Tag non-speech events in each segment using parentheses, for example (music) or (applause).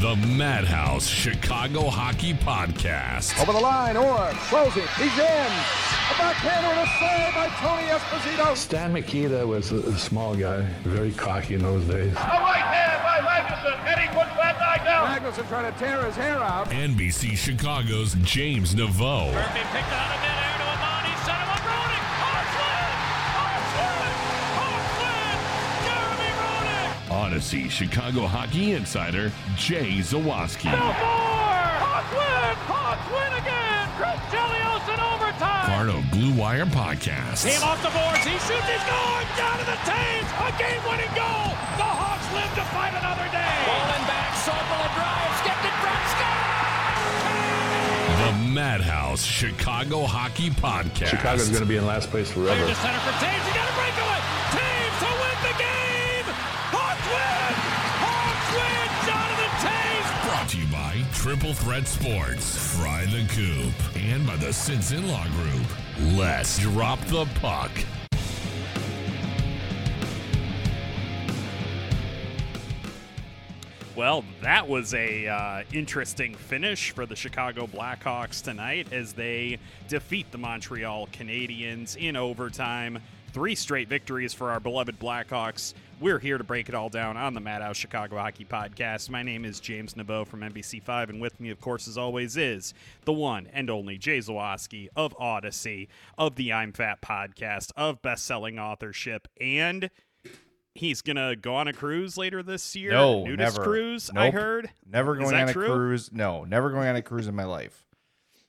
The Madhouse Chicago Hockey Podcast. Over the line, or closing. He's in. A backhander and a save by Tony Esposito. Stan Mikita was a, a small guy, very cocky in those days. A right hand by Magnuson, and he puts that guy down. Magnuson trying to tear his hair out. NBC Chicago's James Naveau. Murphy picked out of midair Audacy Chicago Hockey Insider Jay Zawaski. No more! Hawks win! Hawks win again! Chris Chelios in overtime! Part of Blue Wire Podcast. Team off the boards, he shoots, he scores! Down to the Thames! A game-winning goal! The Hawks live to fight another day! Falling back, Sobel a drive, skipped it, Brett The Madhouse Chicago Hockey Podcast. Chicago's going to be in last place Clear forever. to center for Toews, he got a breakaway! Triple Threat Sports, Fry the Coop, and by the Sinson Law Group. Let's drop the puck. Well, that was a uh, interesting finish for the Chicago Blackhawks tonight as they defeat the Montreal Canadiens in overtime. Three straight victories for our beloved Blackhawks. We're here to break it all down on the Madhouse Chicago Hockey Podcast. My name is James Naveau from NBC5, and with me, of course, as always, is the one and only Jay Zawaski of Audacy, of the I'm Fat podcast, of best-selling authorship, and he's gonna go on a cruise later this year. No, nudist never. cruise. I heard. Never going on a cruise. No, never going on a cruise in my life.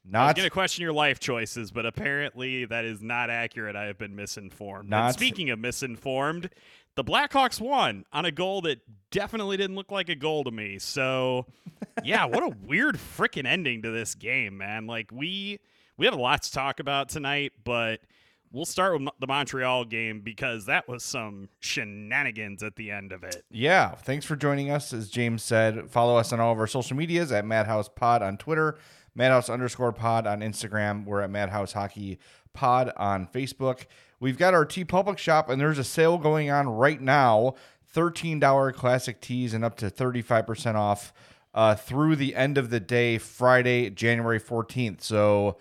I was Not gonna question your life choices, but apparently that is not accurate. I have been misinformed. And Not- speaking of misinformed, the Blackhawks won on a goal that definitely didn't look like a goal to me. So, yeah, what a (laughs) weird freaking ending to this game, man. Like we we have a lot to talk about tonight, but we'll start with the Montreal game because that was some shenanigans at the end of it. Yeah, thanks for joining us. As James said, follow us on all of our social medias at Madhouse Pod on Twitter, Madhouse underscore Pod on Instagram. We're at Madhouse Hockey Pod on Facebook. We've got our TeePublic shop, and there's a sale going on right now. $13 classic tees and up to 35% off uh, through the end of the day, Friday, January 14th. So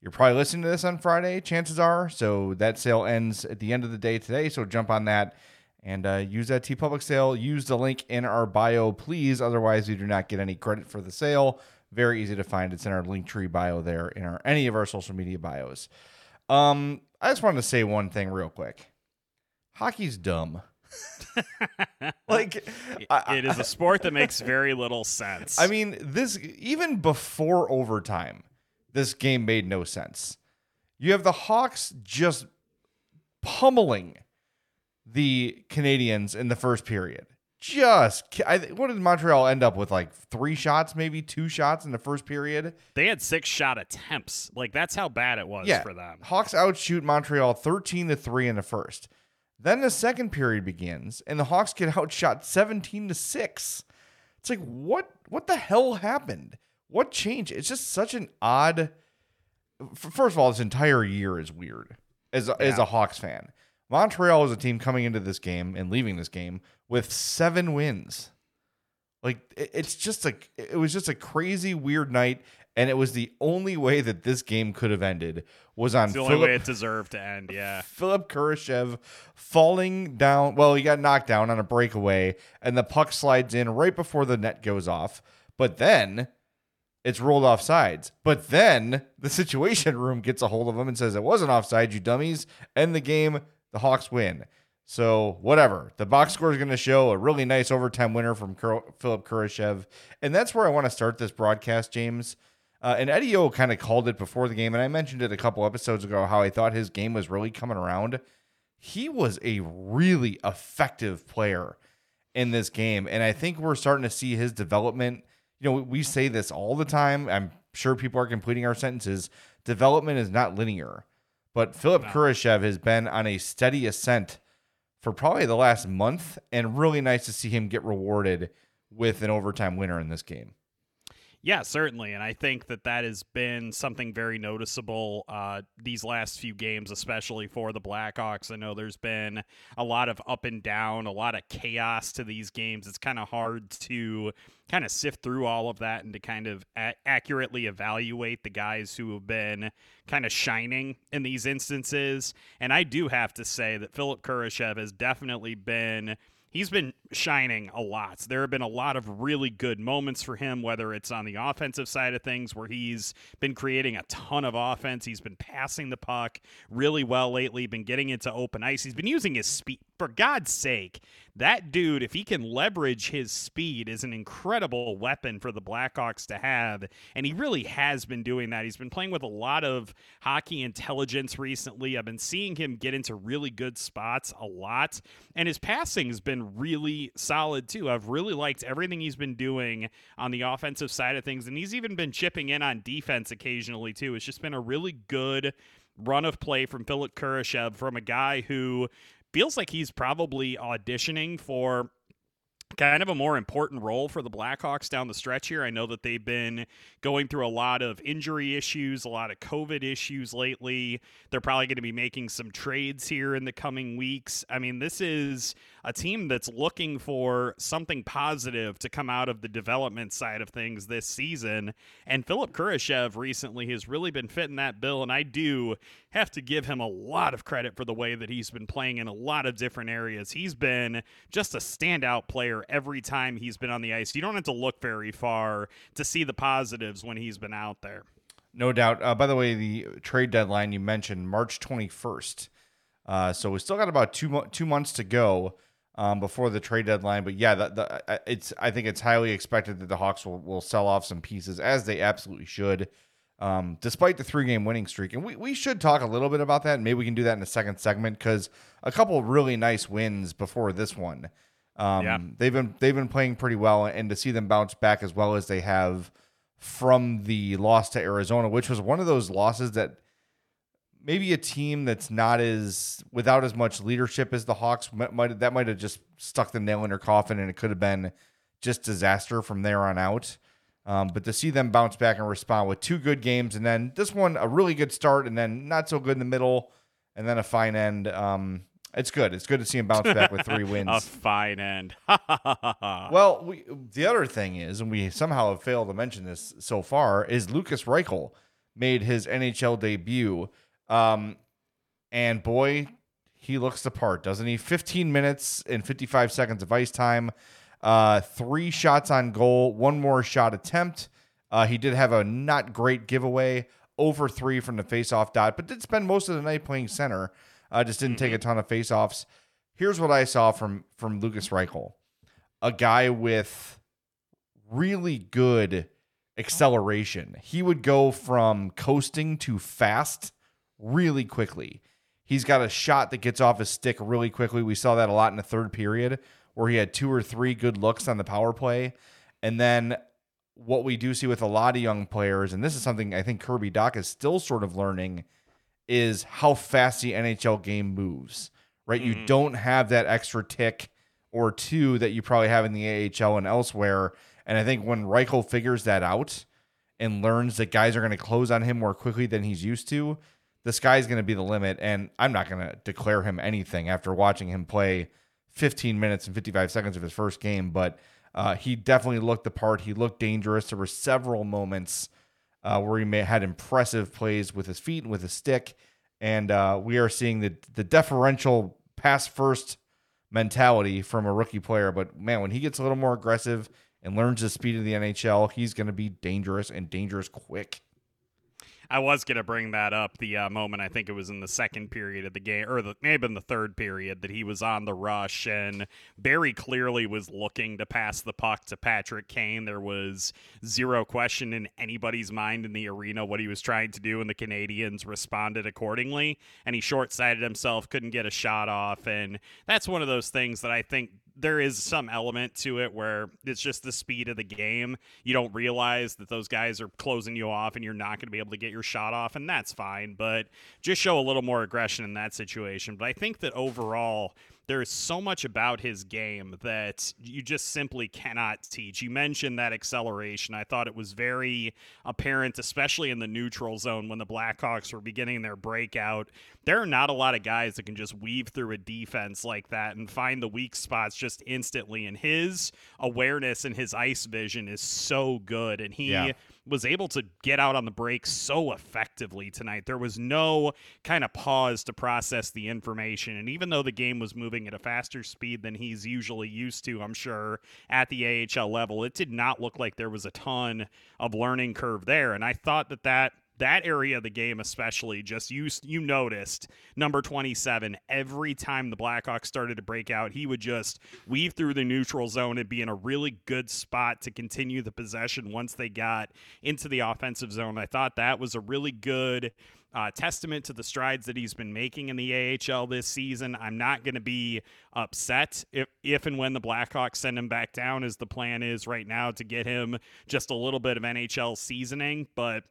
you're probably listening to this on Friday, chances are. So that sale ends at the end of the day today. So jump on that and uh, use that TeePublic sale. Use the link in our bio, please. Otherwise, you do not get any credit for the sale. Very easy to find. It's in our link tree bio there in our any of our social media bios. Um, I just wanted to say one thing real quick. Hockey's dumb. (laughs) like I- It is a sport that makes (laughs) very little sense. I mean, this even before overtime, this game made no sense. You have the Hawks just pummeling the Canadiens in the first period. Just, I, what did Montreal end up with? Like three shots, maybe two shots in the first period. they had six shot attempts. Like that's how bad it was yeah, for them. Hawks outshoot Montreal thirteen to three in the first. Then the second period begins, and the Hawks get (laughs) outshot seventeen to six. It's like what? What the hell happened? What changed? It's just such an odd. First of all, this entire year is weird. As a, as a Hawks fan, Montreal is a team coming into this game and leaving this game with seven wins. Like it's just a it was just a crazy weird night, and it was the only way that this game could have ended was on It's the only Philip way it deserved to end. Yeah. Philipp Kurashev falling down. Well, he got knocked down on a breakaway, and the puck slides in right before the net goes off. But then it's rolled off sides. But then the (laughs) situation room gets a hold of him and says it wasn't offside, you dummies. End the game. The Hawks win. So whatever. The box score is going to show a really nice overtime winner from Kur- Philipp Kurashev, and that's where I want to start this broadcast, James. Uh, and Eddie O kind of called it before the game, and I mentioned it a couple episodes ago how I thought his game was really coming around. He was a really effective player, in this game. And I think we're starting to see his development. You know, we say this all the time. I'm sure people are completing our sentences. Development is not linear. But Philipp Kurashev has been on a steady ascent for probably the last month, and really nice to see him get rewarded with an overtime winner in this game. Yeah, certainly. And I think that that has been something very noticeable uh, these last few games, especially for the Blackhawks. I know there's been a lot of up and down, a lot of chaos to these games. It's kind of hard to kind of sift through all of that and to kind of a- accurately evaluate the guys who have been kind of shining in these instances. And I do have to say that Philipp Kurashev has definitely been he's been shining a lot. There have been a lot of really good moments for him, whether it's on the offensive side of things where he's been creating a ton of offense. He's been passing the puck really well lately, been getting into open ice. He's been using his speed. For God's sake, that dude, if he can leverage his speed, is an incredible weapon for the Blackhawks to have. And he really has been doing that. He's been playing with a lot of hockey intelligence recently. I've been seeing him get into really good spots a lot. And his passing has been really solid too. I've really liked everything he's been doing on the offensive side of things. And he's even been chipping in on defense occasionally too. It's just been a really good run of play from Philipp Kurashev from a guy who feels like he's probably auditioning for kind of a more important role for the Blackhawks down the stretch here. I know that they've been going through a lot of injury issues, a lot of COVID issues lately. They're probably going to be making some trades here in the coming weeks. I mean, this is a team that's looking for something positive to come out of the development side of things this season. And Philipp Kurashev recently has really been fitting that bill. And I do have to give him a lot of credit for the way that he's been playing in a lot of different areas. He's been just a standout player every time he's been on the ice. You don't have to look very far to see the positives when he's been out there. No doubt. Uh, by the way, the trade deadline you mentioned, March 21st. Uh, so we still got about two mo- two months to go um, before the trade deadline. But yeah, the, the, it's I think it's highly expected that the Hawks will, will sell off some pieces as they absolutely should, um, despite the three game winning streak. And we, we should talk a little bit about that. Maybe we can do that in the second segment because a couple really nice wins before this one. Um, yeah. they've been they've been playing pretty well, and to see them bounce back as well as they have from the loss to Arizona, which was one of those losses that maybe a team that's not as without as much leadership as the Hawks might, might that might have just stuck the nail in their coffin, and it could have been just disaster from there on out. Um, but to see them bounce back and respond with two good games, and then this one a really good start, and then not so good in the middle, and then a fine end. Um, it's good. It's good to see him bounce back with three (laughs) wins. a fine end. (laughs) well, we, the other thing is, and we somehow have failed to mention this so far, is Lukas Reichel made his NHL debut um, and boy, he looks the part, doesn't he? 15 minutes and 55 seconds of ice time, uh, three shots on goal, one more shot attempt. Uh, he did have a not great giveaway, over three from the faceoff dot, but did spend most of the night playing center. Uh, just didn't mm-hmm. take a ton of faceoffs. Here's what I saw from from Lukas Reichel, a guy with really good acceleration. He would go from coasting to fast really quickly. He's got a shot that gets off his stick really quickly. We saw that a lot in the third period where he had two or three good looks on the power play. And then what we do see with a lot of young players, and this is something I think Kirby Dach is still sort of learning, is how fast the NHL game moves, right? Mm-hmm. You don't have that extra tick or two that you probably have in the AHL and elsewhere. And I think when Reichel figures that out and learns that guys are going to close on him more quickly than he's used to, the sky's going to be the limit. And I'm not going to declare him anything after watching him play 15 minutes and 55 seconds of his first game. But uh, he definitely looked the part. He looked dangerous. There were several moments uh, where he had impressive plays with his feet and with his stick. And uh, we are seeing the the deferential pass first mentality from a rookie player. But man, when he gets a little more aggressive and learns the speed of the NHL, he's going to be dangerous and dangerous quick. I was going to bring that up the uh, moment I think it was in the second period of the game, or the, maybe in the third period, that he was on the rush and Barry clearly was looking to pass the puck to Patrick Kane. There was zero question in anybody's mind in the arena what he was trying to do, and the Canadiens responded accordingly. And he short sighted himself, couldn't get a shot off. And that's one of those things that I think there is some element to it where it's just the speed of the game. You don't realize that those guys are closing you off and you're not going to be able to get your shot off, and that's fine. But just show a little more aggression in that situation. But I think that overall, there is so much about his game that you just simply cannot teach. You mentioned that acceleration. I thought it was very apparent, especially in the neutral zone when the Blackhawks were beginning their breakout. There are not a lot of guys that can just weave through a defense like that and find the weak spots just instantly. And his awareness and his ice vision is so good. And he. Yeah was able to get out on the break so effectively tonight. There was no kind of pause to process the information. And even though the game was moving at a faster speed than he's usually used to, I'm sure, at the AHL level, it did not look like there was a ton of learning curve there. And I thought that that that area of the game especially just you you noticed number 27 every time the blackhawks started to break out he would just weave through the neutral zone and be in a really good spot to continue the possession once they got into the offensive zone i thought that was a really good uh, testament to the strides that he's been making in the AHL this season. I'm not going to be upset if, if and when the Blackhawks send him back down, as the plan is right now to get him just a little bit of NHL seasoning. But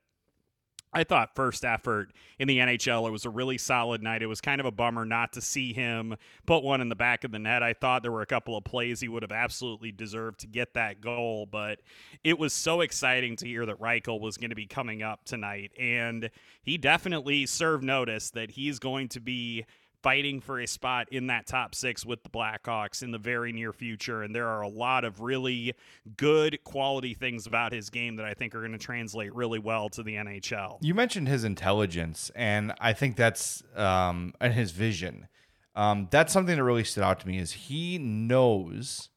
I thought first effort in the NHL, it was a really solid night. It was kind of a bummer not to see him put one in the back of the net. I thought there were a couple of plays he would have absolutely deserved to get that goal, but it was so exciting to hear that Reichel was going to be coming up tonight. And he definitely served notice that he's going to be fighting for a spot in that top six with the Blackhawks in the very near future. And there are a lot of really good quality things about his game that I think are going to translate really well to the NHL. You mentioned his intelligence, and I think that's um, and his vision. Um, that's something that really stood out to me is he knows,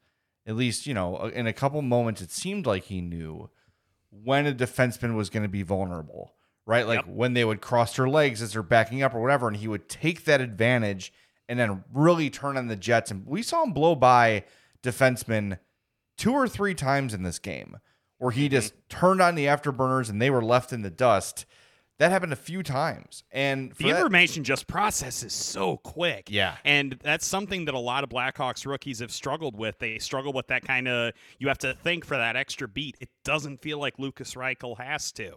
at least you know, in a couple moments, it seemed like he knew when a defenseman was going to be vulnerable right? Like yep. when they would cross their legs as they're backing up or whatever, and he would take that advantage and then really turn on the Jets. And we saw him blow by defensemen two or three times in this game where he mm-hmm. just turned on the afterburners and they were left in the dust. That happened a few times. And the information that, just processes so quick. Yeah. And that's something that a lot of Blackhawks rookies have struggled with. They struggle with that kind of, you have to think for that extra beat. It doesn't feel like Lukas Reichel has to.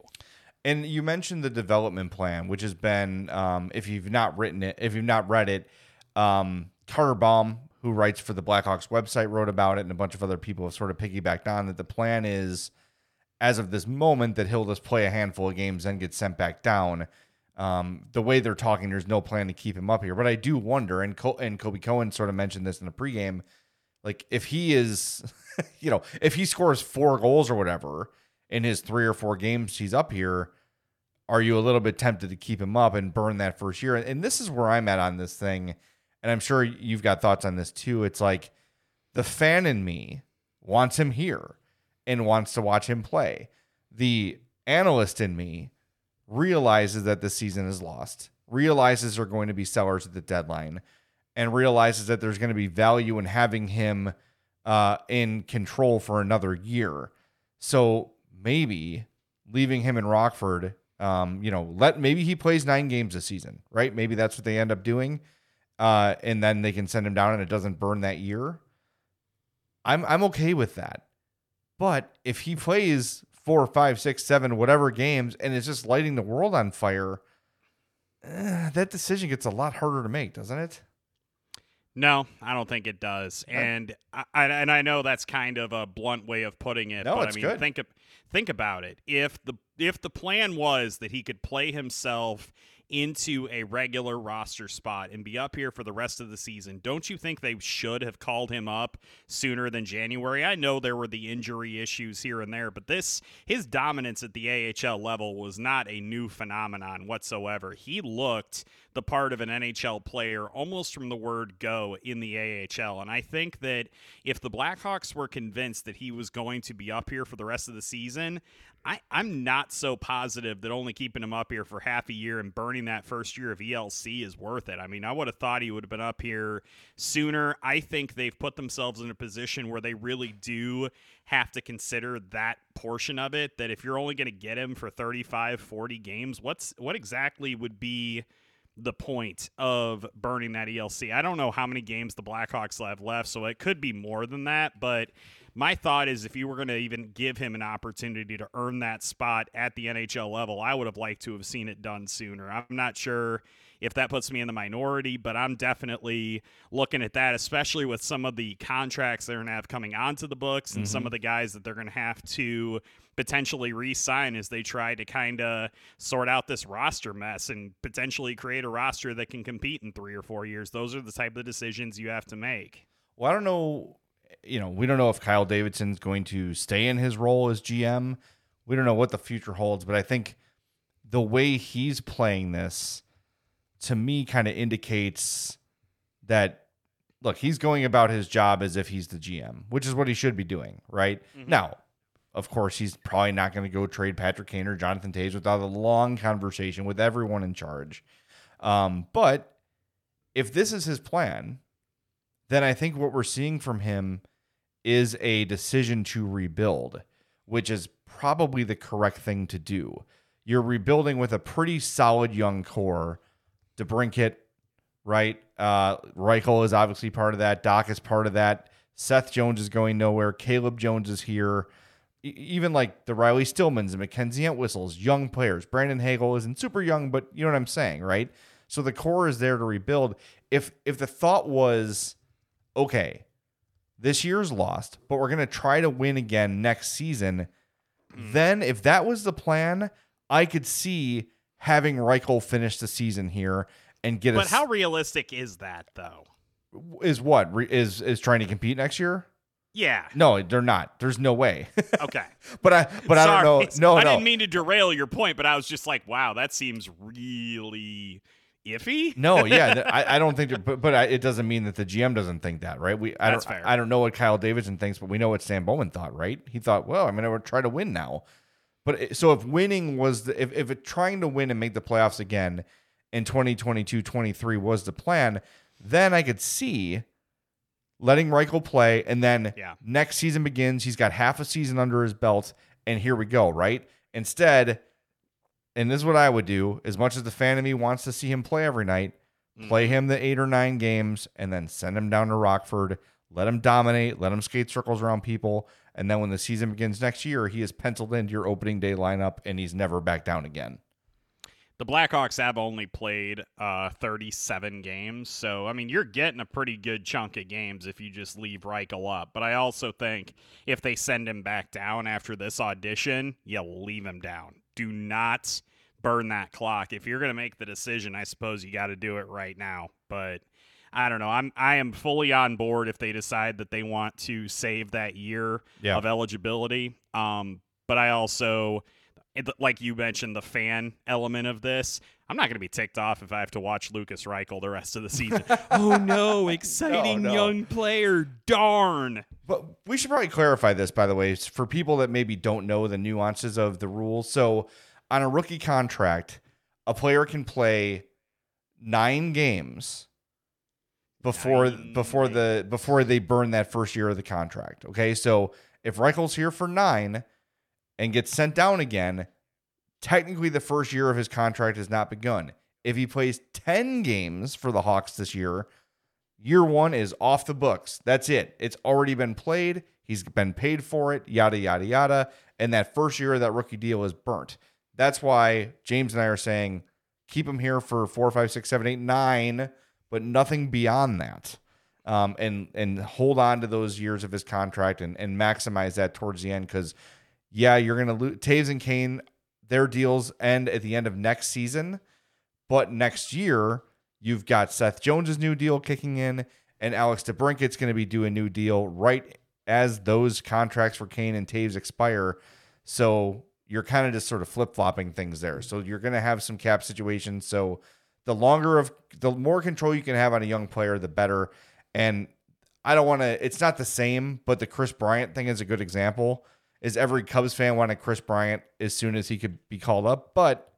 And you mentioned the development plan, which has been, um, if you've not written it, if you've not read it, um, Carter Baum, who writes for the Blackhawks website, wrote about it, and a bunch of other people have sort of piggybacked on that. The plan is, as of this moment, that he'll just play a handful of games and get sent back down. Um, the way they're talking, there's no plan to keep him up here. But I do wonder, and Co- and Colby Cohen sort of mentioned this in the pregame, like if he is, (laughs) you know, if he scores four goals or whatever in his three or four games he's up here, are you a little bit tempted to keep him up and burn that first year? And this is where I'm at on this thing. And I'm sure you've got thoughts on this too. It's like the fan in me wants him here and wants to watch him play. The analyst in me realizes that the season is lost, realizes they're going to be sellers at the deadline, and realizes that there's going to be value in having him uh, in control for another year. So maybe leaving him in Rockford um, you know, let maybe he plays nine games a season, right? Maybe that's what they end up doing. Uh, and then they can send him down and it doesn't burn that year. I'm I'm okay with that. But if he plays four, five, six, seven, whatever games and it's just lighting the world on fire, eh, that decision gets a lot harder to make, doesn't it? No, I don't think it does. And I, and I know that's kind of a blunt way of putting it. No, but it's I mean, good. think think about it. If the if the plan was that he could play himself into a regular roster spot and be up here for the rest of the season. Don't you think they should have called him up sooner than January? I know there were the injury issues here and there, but this his dominance at the AHL level was not a new phenomenon whatsoever. He looked the part of an NHL player almost from the word go in the AHL. And I think that if the Blackhawks were convinced that he was going to be up here for the rest of the season, I, I'm not so positive that only keeping him up here for half a year and burning that first year of ELC is worth it. I mean, I would have thought he would have been up here sooner. I think they've put themselves in a position where they really do have to consider that portion of it. That if you're only going to get him for 35, 40 games, what's what exactly would be the point of burning that ELC. I don't know how many games the Blackhawks have left, so it could be more than that, but my thought is if you were going to even give him an opportunity to earn that spot at the NHL level, I would have liked to have seen it done sooner. I'm not sure if that puts me in the minority, but I'm definitely looking at that, especially with some of the contracts they're going to have coming onto the books and mm-hmm. some of the guys that they're going to have to potentially re-sign as they try to kind of sort out this roster mess and potentially create a roster that can compete in three or four years. Those are the type of decisions you have to make. Well, I don't know. You know, we don't know if Kyle Davidson's going to stay in his role as GM. We don't know what the future holds, but I think the way he's playing this to me kind of indicates that look, he's going about his job as if he's the GM, which is what he should be doing, right? Mm-hmm. Now, of course, he's probably not going to go trade Patrick Kane or Jonathan Toews without a long conversation with everyone in charge. Um, but if this is his plan, then I think what we're seeing from him is a decision to rebuild, which is probably the correct thing to do. You're rebuilding with a pretty solid young core. DeBrincat, right? Uh, Reichel is obviously part of that. Dach is part of that. Seth Jones is going nowhere. Caleb Jones is here even like the Riley Stillmans and MacKenzie Entwistles, young players. Brandon Hagel isn't super young, but you know what I'm saying, right? So the core is there to rebuild. If if the thought was, okay, this year's lost, but we're gonna try to win again next season, mm. then if that was the plan, I could see having Reichel finish the season here and get. Us But a, how realistic is that, though? Is what is is trying to compete next year? Yeah. No, they're not. There's no way. (laughs) Okay. but I but Sorry. I don't know. No, I no. didn't mean to derail your point, but I was just like, wow, that seems really iffy. no, yeah, I, I don't think, (laughs) but but I, it doesn't mean that the GM doesn't think that, right? We I That's don't fair. I don't know what Kyle Davidson thinks, but we know what Stan Bowman thought, right? He thought, well, I'm going to try to win now. But it, so if winning was the if if it, trying to win and make the playoffs again in 2022 23 was the plan, then I could see letting Reichel play, and then yeah. next season begins. He's got half a season under his belt, and here we go, right? Instead, and this is what I would do, as much as the fan of me wants to see him play every night, mm. play him the eight or nine games, and then send him down to Rockford, let him dominate, let him skate circles around people, and then when the season begins next year, he is penciled into your opening day lineup, and he's never back down again the Blackhawks have only played uh, 37 games. So, I mean, you're getting a pretty good chunk of games if you just leave Reichel up. But I also think if they send him back down after this audition, you leave him down. Do not burn that clock. If you're going to make the decision, I suppose you got to do it right now. But I don't know. I'm I am fully on board if they decide that they want to save that year yeah. of eligibility. Um, but I also like you mentioned, the fan element of this. I'm not going to be ticked off if I have to watch Lukas Reichel the rest of the season. (laughs) oh no, exciting no, no. young player. Darn. But we should probably clarify this, by the way, for people that maybe don't know the nuances of the rules. So, on a rookie contract, a player can play nine games before nine before the before they burn that first year of the contract. Okay, so if Reichel's here for nine and gets sent down again, technically the first year of his contract has not begun. If he plays 10 games for the Hawks this year, year one is off the books. That's it. It's already been played. He's been paid for it, yada, yada, yada. And that first year of that rookie deal is burnt. That's why James and I are saying keep him here for four, five, six, seven, eight, nine, but nothing beyond that. Um, and and hold on to those years of his contract and, and maximize that towards the end because yeah, you're going to lose. Toews and Kane, their deals end at the end of next season. But next year, you've got Seth Jones's new deal kicking in, and Alex DeBrincat's going to be doing a new deal right as those contracts for Kane and Toews expire. So you're kind of just sort of flip flopping things there. So you're going to have some cap situations. So the longer of the more control you can have on a young player, the better. And I don't want to, it's not the same, but the Kris Bryant thing is a good example is every Cubs fan wanted Kris Bryant as soon as he could be called up. But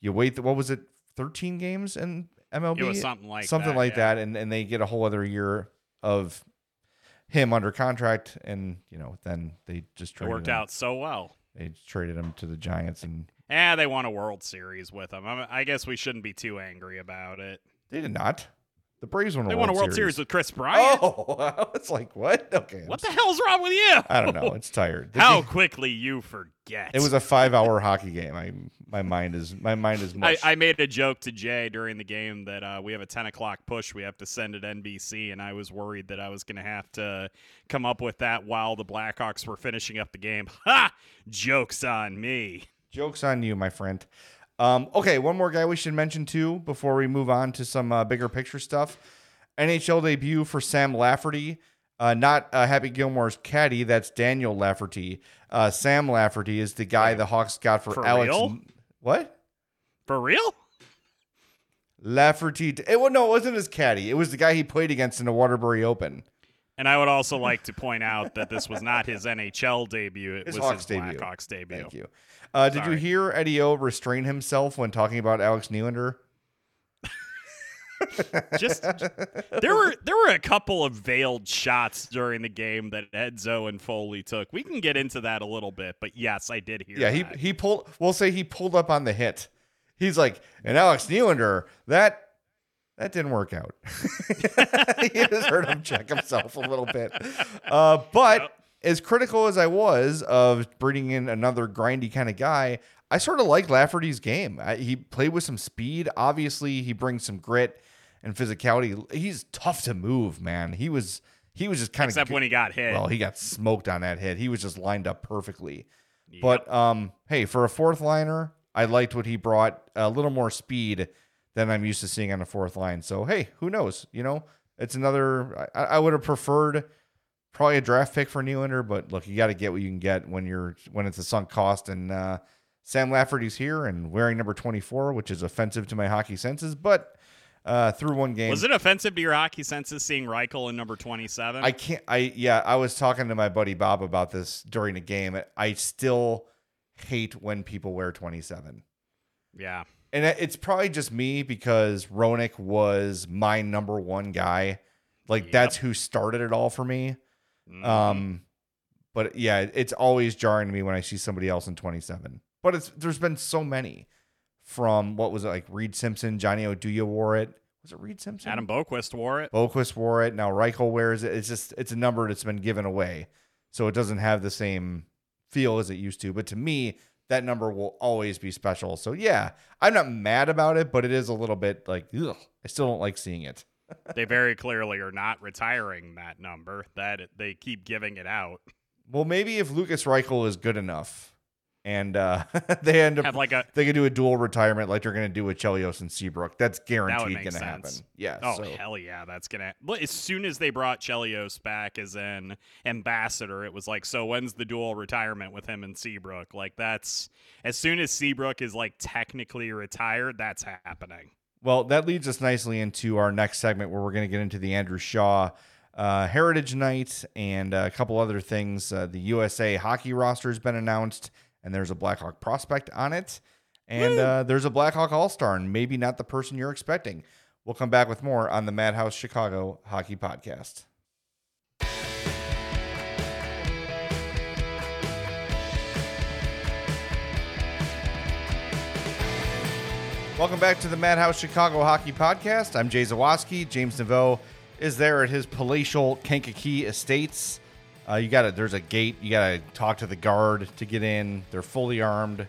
you wait, what was it, 13 games in MLB? It was something like something that, like yeah. that, and and they get a whole other year of him under contract, and you know then they just traded it worked him. out so well. They traded him to the Giants and yeah, they won a World Series with him. I, I guess we shouldn't be too angry about it. They did not. The Braves won a They World won a World Series. Series with Kris Bryant. Oh, (laughs) it's like what? Okay. I'm what the hell's wrong with you? I don't know. (laughs) It's tired. The How game- quickly you forget. It was a five-hour hockey game. I my mind is my mind is (laughs) I, mush. I made a joke to Jay during the game that uh, we have a 10 o'clock push we have to send it NBC, and I was worried that I was going to have to come up with that while the Blackhawks were finishing up the game. Ha! Joke's on me. Jokes on you, my friend. Um, okay, one more guy we should mention too before we move on to some uh, bigger picture stuff. NHL debut for Sam Lafferty. Uh, not uh, Happy Gilmore's caddy. That's Daniel Lafferty. Uh, Sam Lafferty is the guy the Hawks got for, For Alex. real? What? For real? Lafferty. It, well, no, it wasn't his caddy. It was the guy he played against in the Waterbury Open. And I would also like to point out that this was not his NHL debut. It His was Hawks his debut. Blackhawks debut. Thank you. Uh, did you hear Eddie O restrain himself when talking about Alex Nylander? (laughs) Just there were there were a couple of veiled shots during the game that Edzo and Foley took. We can get into that a little bit, but yes, I did hear. Yeah, he he pulled. We'll say he pulled up on the hit. He's like, and Alex Nylander, that that didn't work out. (laughs) you just heard him check himself a little bit. Uh, but Yep. as critical as I was of bringing in another grindy kind of guy, I sort of like Lafferty's game. I, he played with some speed. Obviously, he brings some grit and physicality. He's tough to move, man. He was he was just kind of except when he got hit. well, he got smoked on that hit. He was just lined up perfectly. But um, hey, for a fourth liner, I liked what he brought. A little more speed than I'm used to seeing on the fourth line. So hey, who knows? You know, it's another. I, I would have preferred probably a draft pick for Nylander, but look, you got to get what you can get when you're when it's a sunk cost. And uh, Sam Lafferty's here and wearing number 24, which is offensive to my hockey senses, but. Uh, through one game, Was it offensive to your hockey senses seeing Reichel in number twenty-seven? I can't. I yeah. I was talking to my buddy Bob about this during the game. I still hate when people wear 27, yeah, and it's probably just me because Roenick was my number one guy. Like Yep. that's who started it all for me. Mhm. Um, but yeah, it's always jarring to me when I see somebody else in 27. But it's there's been so many from what was it like Reid Simpson, Johnny Oduya wore it. Was it Reid Simpson? Adam Boqvist wore it. Boqvist wore it. Now Reichel wears it. It's just it's a number that's been given away, so it doesn't have the same feel as it used to. But to me, that number will always be special. So yeah, I'm not mad about it, but it is a little bit like ugh, I still don't like seeing it. (laughs) they very clearly are not retiring that number. That they keep giving it out. Well, maybe if Lukas Reichel is good enough, and uh, (laughs) they end up Have like a they could do a dual retirement like they're going to do with Chelios and Seabrook. That's that guaranteed make going to happen. Yeah. Oh so. hell yeah, that's gonna. Look, As soon as they brought Chelios back as an ambassador, it was like, so when's the dual retirement with him and Seabrook? Like that's as soon as Seabrook is like technically retired, that's happening. Well, that leads us nicely into our next segment where we're going to get into the Andrew Shaw uh, Heritage Night and a couple other things. Uh, the USA hockey roster has been announced, and there's a Blackhawk prospect on it. And uh, there's a Blackhawk All Star, and maybe not the person you're expecting. We'll come back with more on the Madhouse Chicago Hockey Podcast. Welcome back to the Madhouse Chicago Hockey Podcast. I'm Jay Zawaski. James Naveau is there at his palatial Kankakee Estates. Uh, you got to There's a gate. You got to talk to the guard to get in. They're fully armed.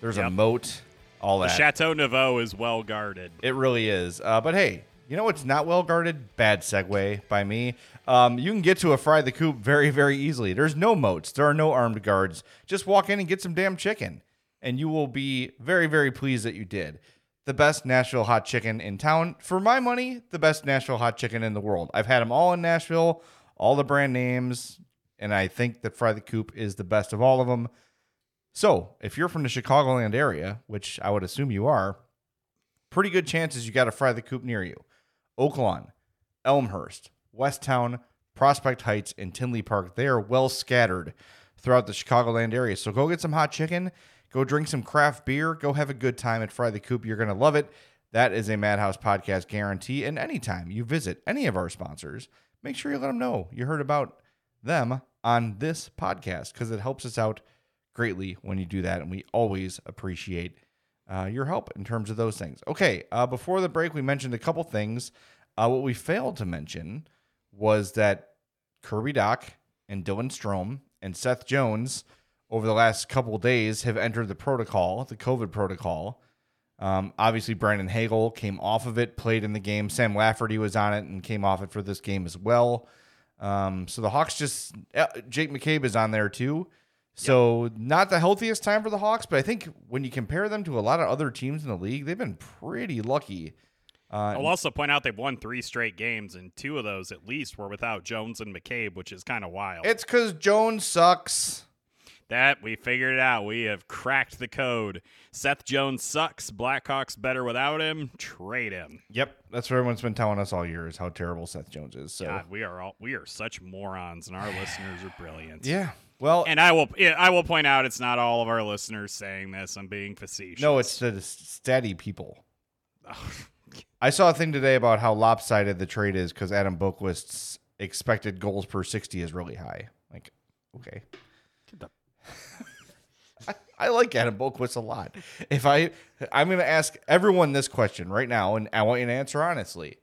There's a moat. All The that. Chateau Nouveau is well guarded. It really is. Uh, but hey, you know what's not well guarded? Bad segue by me. Um, you can get to a fry the coop very, very easily. There's no moats. There are no armed guards. Just walk in and get some damn chicken, and you will be very, very pleased that you did. The best Nashville hot chicken in town. For my money, the best Nashville hot chicken in the world. I've had them all in Nashville, all the brand names, and I think that Fry the Coop is the best of all of them. So, if you're from the Chicagoland area, which I would assume you are, pretty good chances you got a Fry the Coop near you. Oaklawn, Elmhurst, Westtown, Prospect Heights, and Tinley Park. They are well scattered throughout the Chicagoland area. So go get some hot chicken, go drink some craft beer, go have a good time at Fry the Coop. You're going to love it. That is a Madhouse podcast guarantee. And anytime you visit any of our sponsors, make sure you let them know you heard about them on this podcast because it helps us out greatly when you do that, and we always appreciate uh, your help in terms of those things. Okay, uh, before the break, we mentioned a couple things. Uh, what we failed to mention was that Kirby Dach and Dylan Strome and Seth Jones over the last couple days have entered the protocol, the COVID protocol. Um, obviously, Brandon Hagel came off of it, played in the game. Sam Lafferty was on it and came off it for this game as well. Um, so the Hawks just uh, Jake McCabe is on there too. So not the healthiest time for the Hawks, but I think when you compare them to a lot of other teams in the league, they've been pretty lucky. Uh, I'll also point out they've won three straight games, and two of those at least were without Jones and McCabe, which is kind of wild. it's because Jones sucks. That we figured it out. We have cracked the code. Seth Jones sucks. Blackhawks better without him. Trade him. Yep, that's what everyone's been telling us all year is how terrible Seth Jones is. So God, we are all we are such morons, and our listeners are brilliant. yeah, well, And I will I will point out it's not all of our listeners saying this. I'm being facetious. no, it's the steady people. (laughs) Oh. I saw a thing today about how lopsided the trade is because Adam Boqvist's expected goals per sixty is really high. Like, okay. I, (laughs) I like Adam Boqvist a lot. If I, I'm going to ask everyone this question right now, and I want you to answer honestly.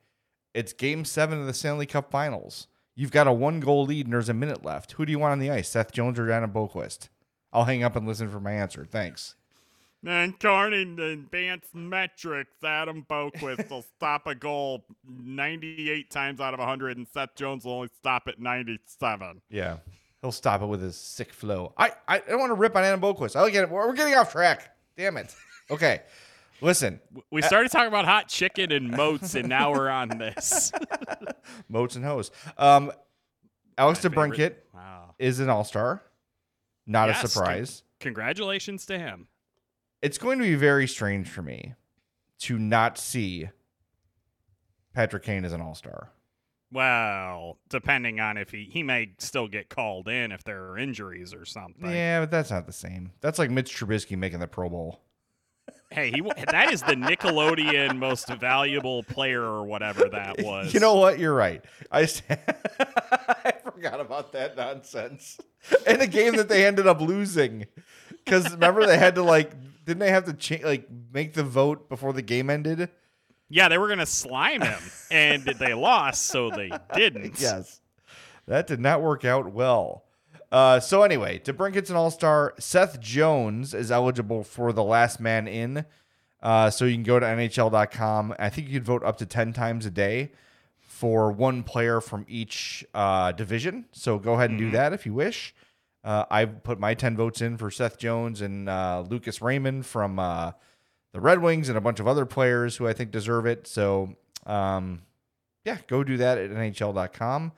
It's Game Seven of the Stanley Cup Finals. You've got a one goal lead, and there's a minute left. Who do you want on the ice, Seth Jones or Adam Boqvist? I'll hang up and listen for my answer. Thanks. And according to advanced metrics, Adam Boquist will stop a goal 98 times out of 100, and Seth Jones will only stop at 97. Yeah. He'll stop it with his sick flow. I, I don't want to rip on Adam Boqvist. I like it. We're getting off track. Damn it. Okay. Listen, We started talking about hot chicken and moats, and now we're on this. (laughs) moats and hose. Um, Alex My DeBrincat favorite. Wow. is an all star. Not Yes, a surprise. Congratulations to him. It's going to be very strange for me to not see Patrick Kane as an all star. Well, depending on if he he may still get called in if there are injuries or something. Yeah, but that's not the same. That's like Mitch Trubisky making the Pro Bowl. Hey, he that is the Nickelodeon most valuable player or whatever that (laughs) was. You know what? You're right. I, (laughs) I forgot about that nonsense in a game that they ended up losing. Because remember, they had to like, didn't they have to cha- like make the vote before the game ended? Yeah, they were gonna slime him, and (laughs) they lost, so they didn't. Yes, that did not work out well. Uh, so anyway, DeBrincat's an all-star. Seth Jones is eligible for the last man in. Uh, so you can go to NHL.com. I think you can vote up to ten times a day for one player from each uh, division. So go ahead and do that if you wish. Uh, I put my ten votes in for Seth Jones and uh, Lucas Raymond from uh, the Red Wings and a bunch of other players who I think deserve it. So um, yeah, go do that at NHL.com.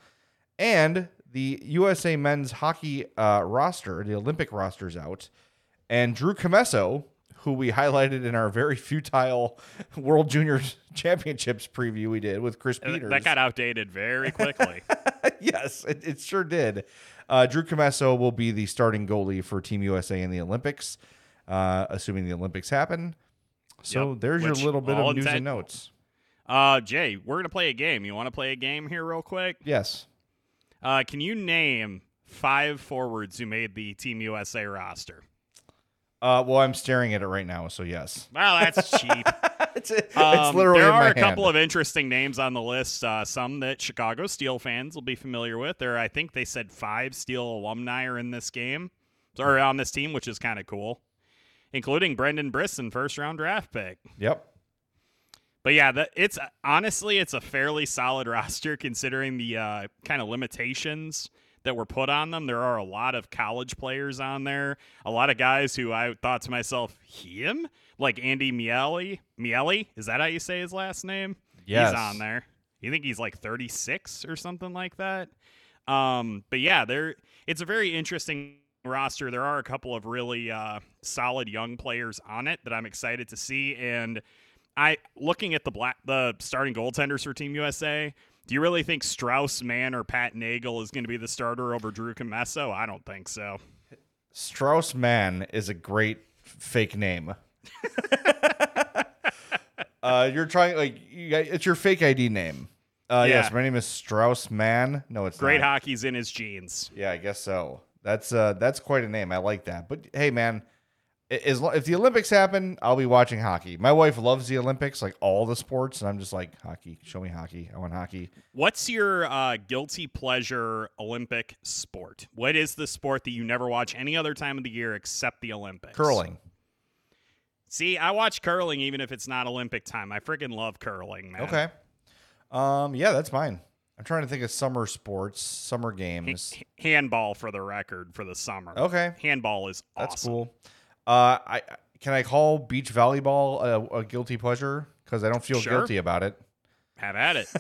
And the USA men's hockey uh, roster, the Olympic roster's out. And Drew Commesso, who we highlighted in our very futile (laughs) World Juniors (laughs) Championships preview we did with Chris Peters. That got outdated very quickly. (laughs) yes, it, it sure did. Uh, Drew Commesso will be the starting goalie for Team USA in the Olympics, uh, assuming the Olympics happen. So Yep, there's which your little bit of news and notes. uh, Jay, we're gonna play a game. You want to play a game here, real quick? Yes. Uh, can you name five forwards who made the Team USA roster? Uh, well, I'm staring at it right now, so yes. Well, that's (laughs) cheap. it's, it's Um, literally there are a couple hand. of interesting names on the list. Uh, some that Chicago Steel fans will be familiar with. There, I think they said five Steel alumni are in this game or on this team, which is kind of cool, including Brendan Brisson, first round draft pick. Yep. But yeah, that it's honestly it's a fairly solid (laughs) roster considering the uh, kind of limitations that were put on them. There are a lot of college players on there, a lot of guys who I thought to myself, him like Andy Miele. Miele is that how you say his last name? Yes. he's on there. You think he's like 36 or something like that? Um, but yeah, there it's a very interesting roster. There are a couple of really uh, solid young players on it that I'm excited to see. And I looking at the black the starting goaltenders for Team USA. Do you really think Strauss, Mann, or Pat Nagle is going to be the starter over Drew Commesso? I don't think so. Strauss Mann is a great fake name. (laughs) uh, you're trying like you got, it's your fake ID name. Uh, Yeah. Yes, my name is Strauss Mann. No, it's Great not. hockey's in his jeans. Yeah, I guess so. That's uh that's quite a name. I like that. But hey, man, as lo- if the Olympics happen, I'll be watching hockey. My wife loves the Olympics, like all the sports, and I'm just like hockey. Show me hockey. I want hockey. What's your uh, guilty pleasure Olympic sport? What is the sport that you never watch any other time of the year except the Olympics? Curling. See, I watch curling even if it's not Olympic time. I freaking love curling, man. Okay. Um. Yeah, that's fine. I'm trying to think of summer sports, summer games. h- handball for the record for the summer. Okay. Handball is awesome. That's cool. Uh, I can I call beach volleyball a, a guilty pleasure because I don't feel Sure. guilty about it. Have at it. (laughs)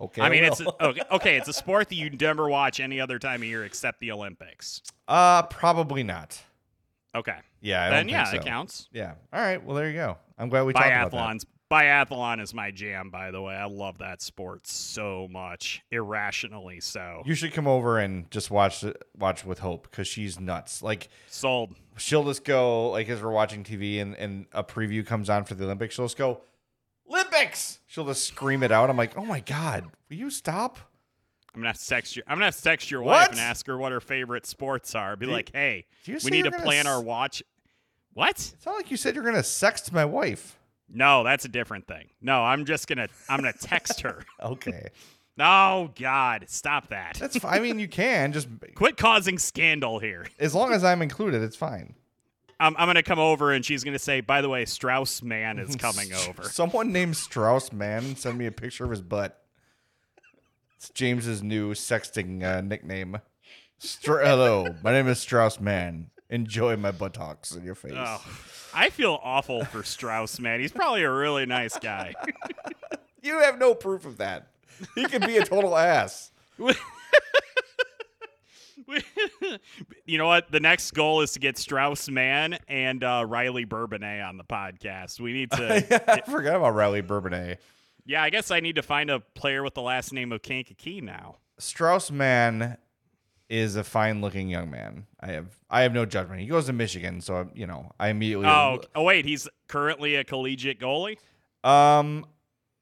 Okay. I mean, it's okay, okay. It's a sport that you never watch any other time of year except the Olympics. uh probably not. Okay. Yeah, I then don't yeah, think it so. counts. Yeah. All right. Well, there you go. I'm glad we talked about that. Biathlons. Biathlon is my jam, by the way. I love that sport so much, irrationally so. You should come over and just watch it- watch with Hope because she's nuts. Like Sold. she'll just go like as we're watching TV and and a preview comes on for the Olympics, she'll just go Olympics. She'll just scream it out. I'm like, oh my god, will you stop? I'm gonna have to text you. I'm gonna have to text your What? wife and ask her what her favorite sports are. Be Do like, hey, we need to plan our watch. What? It's not like you said you're gonna sext my wife. No, that's a different thing. No, I'm just gonna I'm gonna text her. (laughs) Okay, Oh God, stop that. that's fine. I mean, you can just (laughs) Quit causing scandal here. as long as I'm included, it's fine. I'm, I'm gonna come over and she's gonna say, by the way, Strauss Mann is (laughs) coming over. Someone named Strauss Mann send me a picture of his butt. It's James's new sexting uh, nickname. Stra- Hello, my name is Strauss Mann. Enjoy my buttocks in your face. Oh, I feel awful for Strauss Mann. He's probably a really nice guy. (laughs) You have no proof of that. He could be a total ass. (laughs) you know what? The next goal is to get Strauss Mann and uh, Riley Bourbonnais on the podcast. We need to. (laughs) I forgot about Riley Bourbonnais. yeah, I guess I need to find a player with the last name of Kankakee now. Strauss Mann is a fine looking young man. I have I have no judgment. He goes to Michigan, so you know I immediately. Oh, oh wait, he's currently a collegiate goalie. Um,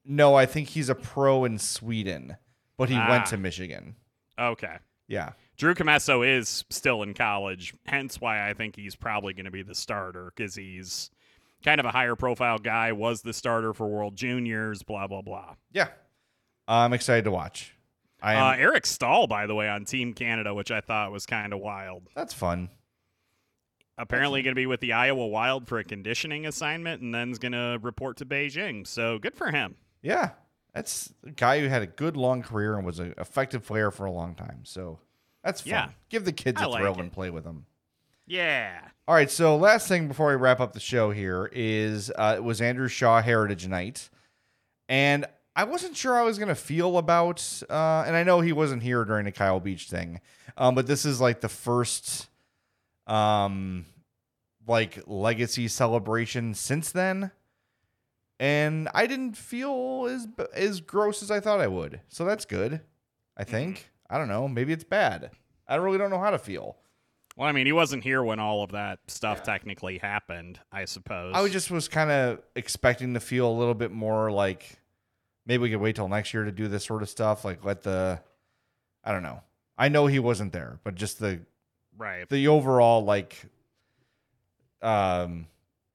no, I think he's a pro in Sweden, but he Ah. went to Michigan. Okay. Yeah. Drew Commesso is still in college, hence why I think he's probably going to be the starter because he's kind of a higher profile guy. Was the starter for World Juniors, blah blah blah. Yeah. I'm excited to watch. I am. Uh, Eric Staal, by the way, on Team Canada, which I thought was kind of wild. that's fun. Apparently, going to be with the Iowa Wild for a conditioning assignment, and then's going to report to Beijing. So good for him. Yeah. That's a guy who had a good long career and was an effective player for a long time. So that's fun. Yeah. Give the kids I a like thrill it. and play with them. Yeah. All right, so last thing before we wrap up the show here is uh, it was Andrew Shaw Heritage Night, and I wasn't sure I was gonna feel about, uh, and I know he wasn't here during the Kyle Beach thing, um, but this is like the first, um, like legacy celebration since then, and I didn't feel as as gross as I thought I would, so that's good. I think I don't know, maybe it's bad. I really don't know how to feel. Well, I mean, he wasn't here when all of that stuff technically happened, I suppose. I just was kind of expecting to feel a little bit more like maybe we could wait till next year to do this sort of stuff. Like let the I don't know. I know he wasn't there, but just the right. the overall like um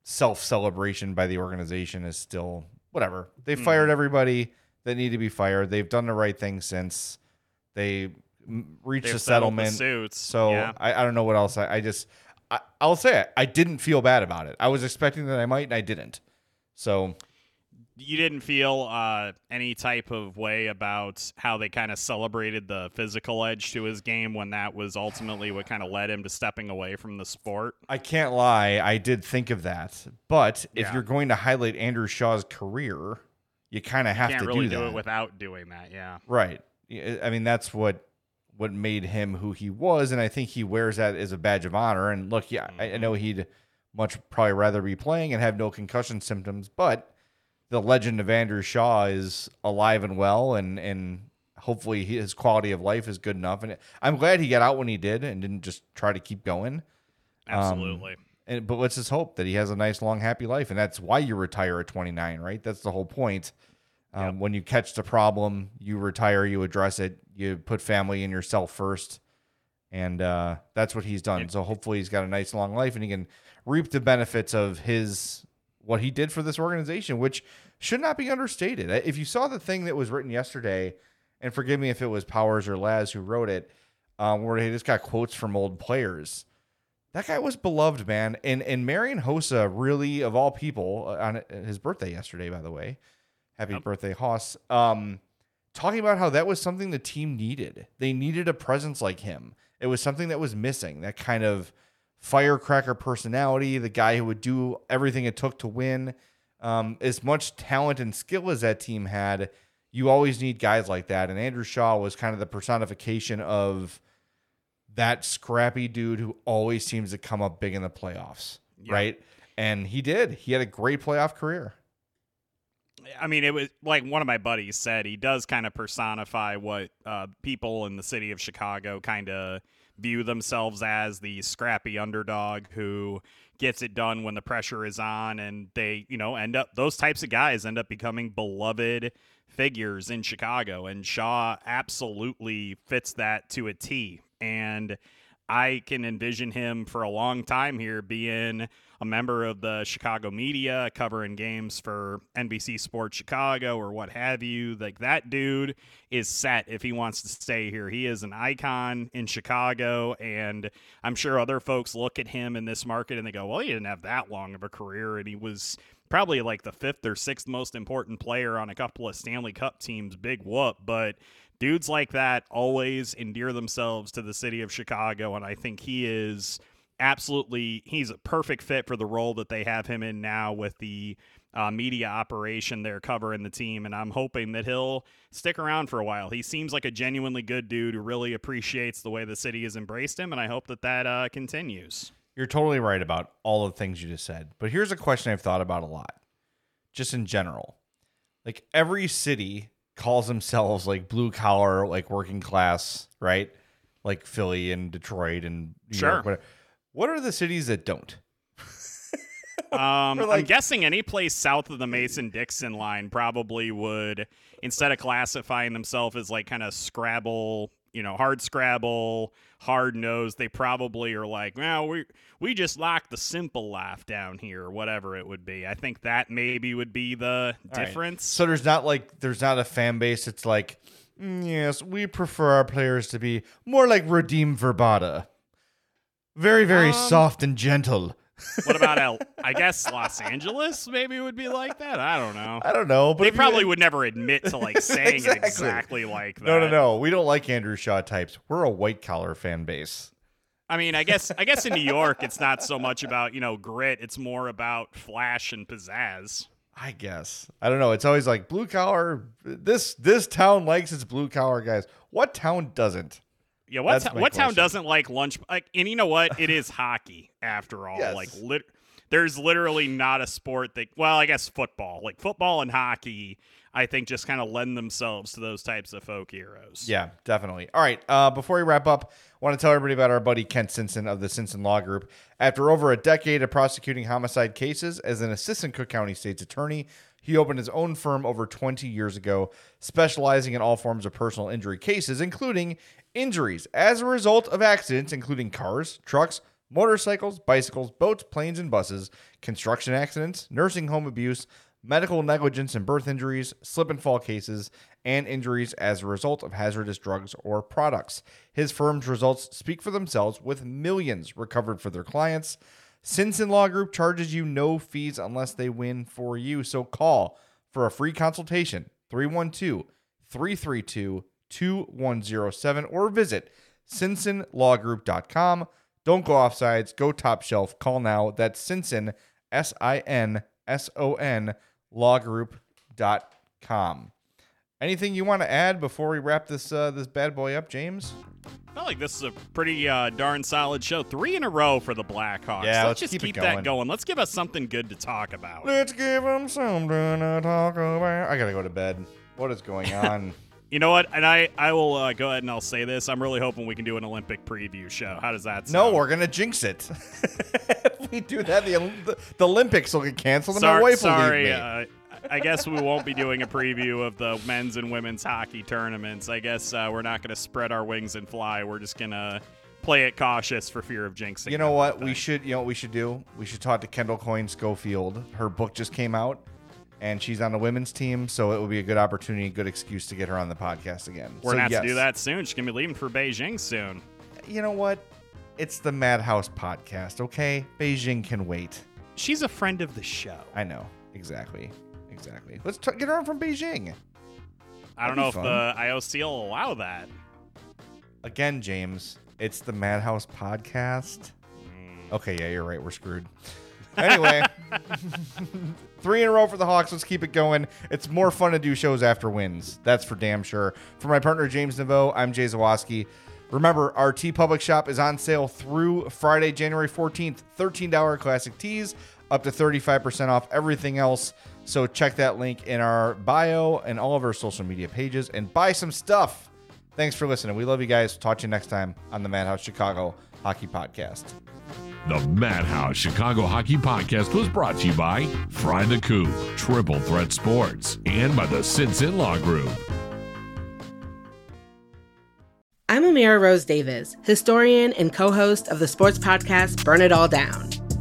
self celebration by the organization is still whatever. They fired everybody that need to be fired. They've done the right thing since they m- reached They've a settlement. suits. So yeah. I, I don't know what else. I, I just I, I'll say it. I didn't feel bad about it. I was expecting that I might, and I didn't. So you didn't feel uh, any type of way about how they kind of celebrated the physical edge to his game when that was ultimately what kind of led him to stepping away from the sport. I can't lie. I did think of that. But if Yeah. you're going to highlight Andrew Shaw's career, you kind of have to really do do, that. it without doing that. Yeah. Right. I I mean, that's what what made him who he was, and I think he wears that as a badge of honor. And look, yeah, I, I know Mm-hmm. he'd much probably rather be playing and have no concussion symptoms, but the legend of Andrew Shaw is alive and well, and and hopefully his quality of life is good enough. And I'm glad he got out when he did and didn't just try to keep going. Um, Absolutely. And but let's just hope that he has a nice, long, happy life, and that's why you retire at 29, right? That's the whole point. Um, When you catch the problem, you retire, you address it, you put family and yourself first, and uh, that's what he's done. So hopefully he's got a nice long life and he can reap the benefits of his what he did for this organization, which should not be understated. If you saw the thing that was written yesterday, and forgive me if it was Powers or Laz who wrote it, um, where he just got quotes from old players. That guy was beloved, man. And and Marian Hossa, really of all people, uh, on his birthday yesterday, by the way, happy Yep. birthday, Hoss. Um, talking about how that was something the team needed. They needed a presence like him. It was something that was missing. That kind of firecracker personality, the guy who would do everything it took to win. Um, as much talent and skill as that team had, you always need guys like that. And Andrew Shaw was kind of the personification of that scrappy dude who always seems to come up big in the playoffs, Yeah. right? And he did. He had a great playoff career. I mean, it was like one of my buddies said he does kind of personify what uh, people in the city of Chicago kind of view themselves as the scrappy underdog who gets it done when the pressure is on. And they, you know, end up, those types of guys end up becoming beloved figures in Chicago. And Shaw absolutely fits that to a T. And I can envision him for a long time here being a member of the Chicago media, covering games for NBC Sports Chicago or what have you. Like that dude is set if he wants to stay here. He is an icon in Chicago, and I'm sure other folks look at him in this market and they go, well, he didn't have that long of a career, and he was probably like the fifth or sixth most important player on a couple of Stanley Cup teams. Big whoop, but dudes like that always endear themselves to the city of Chicago, and I think he is absolutely he's a perfect fit for the role that they have him in now with the uh, media operation they're covering the team and i'm hoping that he'll stick around for a while he seems like a genuinely good dude who really appreciates the way the city has embraced him and i hope that that uh, continues You're totally right about all the things you just said. But here's a question I've thought about a lot, just in general. Like every city calls themselves like blue collar, like working class, right? Like Philly and Detroit and New Sure. York, whatever. What are the cities that don't? (laughs) Um, (laughs) Or, I'm guessing any place south of the Mason Dixon line probably would, instead of classifying themselves as like kind of Scrabble, you know, hard Scrabble, hard nose, they probably are like, well, we we just like the simple life down here, or whatever it would be. I think that maybe would be the All right. difference. So there's not like there's not a fan base. It's like "Mm, yes, we prefer our players to be more like Radim Vrbata, very very Um, soft and gentle. What about El? (laughs) I guess Los Angeles maybe would be like that. I don't know. I don't know, but They if you- probably would never admit to like (laughs) saying Exactly. it exactly like that. No, no, no. We don't like Andrew Shaw types. We're a white collar fan base. I mean, I guess I guess in New York it's not so much about, you know, grit, it's more about flash and pizzazz. I guess. I don't know. It's always like blue collar. This this town likes its blue collar guys. What town doesn't? Yeah, what That's to- my what town doesn't like lunch like and you know what? It is hockey after all. Yes. Like lit there's literally not a sport that well, I guess football. Like football and hockey, I think just kind of lend themselves to those types of folk heroes. Yeah, definitely. All right. Uh, before we wrap up, I want to tell everybody about our buddy Kent Sinson of the Sinson Law Group. After over a decade of prosecuting homicide cases as an assistant Cook County State's attorney, he opened his own firm over 20 years ago, specializing in all forms of personal injury cases, including injuries as a result of accidents, including cars, trucks, motorcycles, bicycles, boats, planes, and buses, construction accidents, nursing home abuse, medical negligence and birth injuries, slip and fall cases, and injuries as a result of hazardous drugs or products. His firm's results speak for themselves with millions recovered for their clients. Sinson Law Group charges you no fees unless they win for you. So call for a free consultation 312 332 2107 or visit SinsonLawGroup.com. Don't go off sides, go top shelf. Call now. That's Sinson, S I N S O N, lawgroup.com. Anything you want to add before we wrap this uh, this bad boy up, James? I feel like this is a pretty uh, darn solid show. Three in a row for the Blackhawks. Yeah, let's let's, just keep keep, going. that going. Let's give us something good to talk about. Let's give them something to talk about. I gotta go to bed. What is going (laughs) on? You know what? And I, I will uh, go ahead and I'll say this. I'm really hoping we can do an Olympic preview show. How does that Sound? no, we're gonna jinx it. (laughs) if we do that, the, the, the Olympics will get canceled, and my Sorry, wife sorry. will leave me. I guess we won't be doing a preview of the men's and women's hockey tournaments. I guess uh, we're not going to spread our wings and fly. We're just going to play it cautious for fear of jinxing. You know what? We should. You know what we should do? We should talk to Kendall Coyne Schofield. Her book just came out, and she's on the women's team, so it would be a good opportunity, good excuse to get her on the podcast again. We're so, gonna have yes. to do that soon. She's gonna be leaving for Beijing soon. You know what? It's the Madhouse podcast. Okay, Beijing can wait. She's a friend of the show. I know exactly, exactly. Let's t- get her on from Beijing I don't That'd know if fun. the IOC will allow that. again, James. It's the Madhouse podcast. Mm. Okay, yeah, you're right. We're screwed. Anyway, (laughs) three in a row for the Hawks. Let's keep it going. It's more fun to do shows after wins. That's for damn sure. For my partner James Naveau, I'm Jay Zawaski. Remember, our TeePublic shop is on sale through Friday, January 14th. $13 classic tees, up to 35% off everything else. So check that link in our bio and all of our social media pages and buy some stuff. Thanks for listening. We love you guys. Talk to you next time on the Madhouse Chicago Hockey Podcast. The Madhouse Chicago Hockey Podcast was brought to you by Fry the Coop, Triple Threat Sports, and by the Sinson Law Group. I'm Amira Rose Davis, historian and co host of the sports podcast Burn It All Down.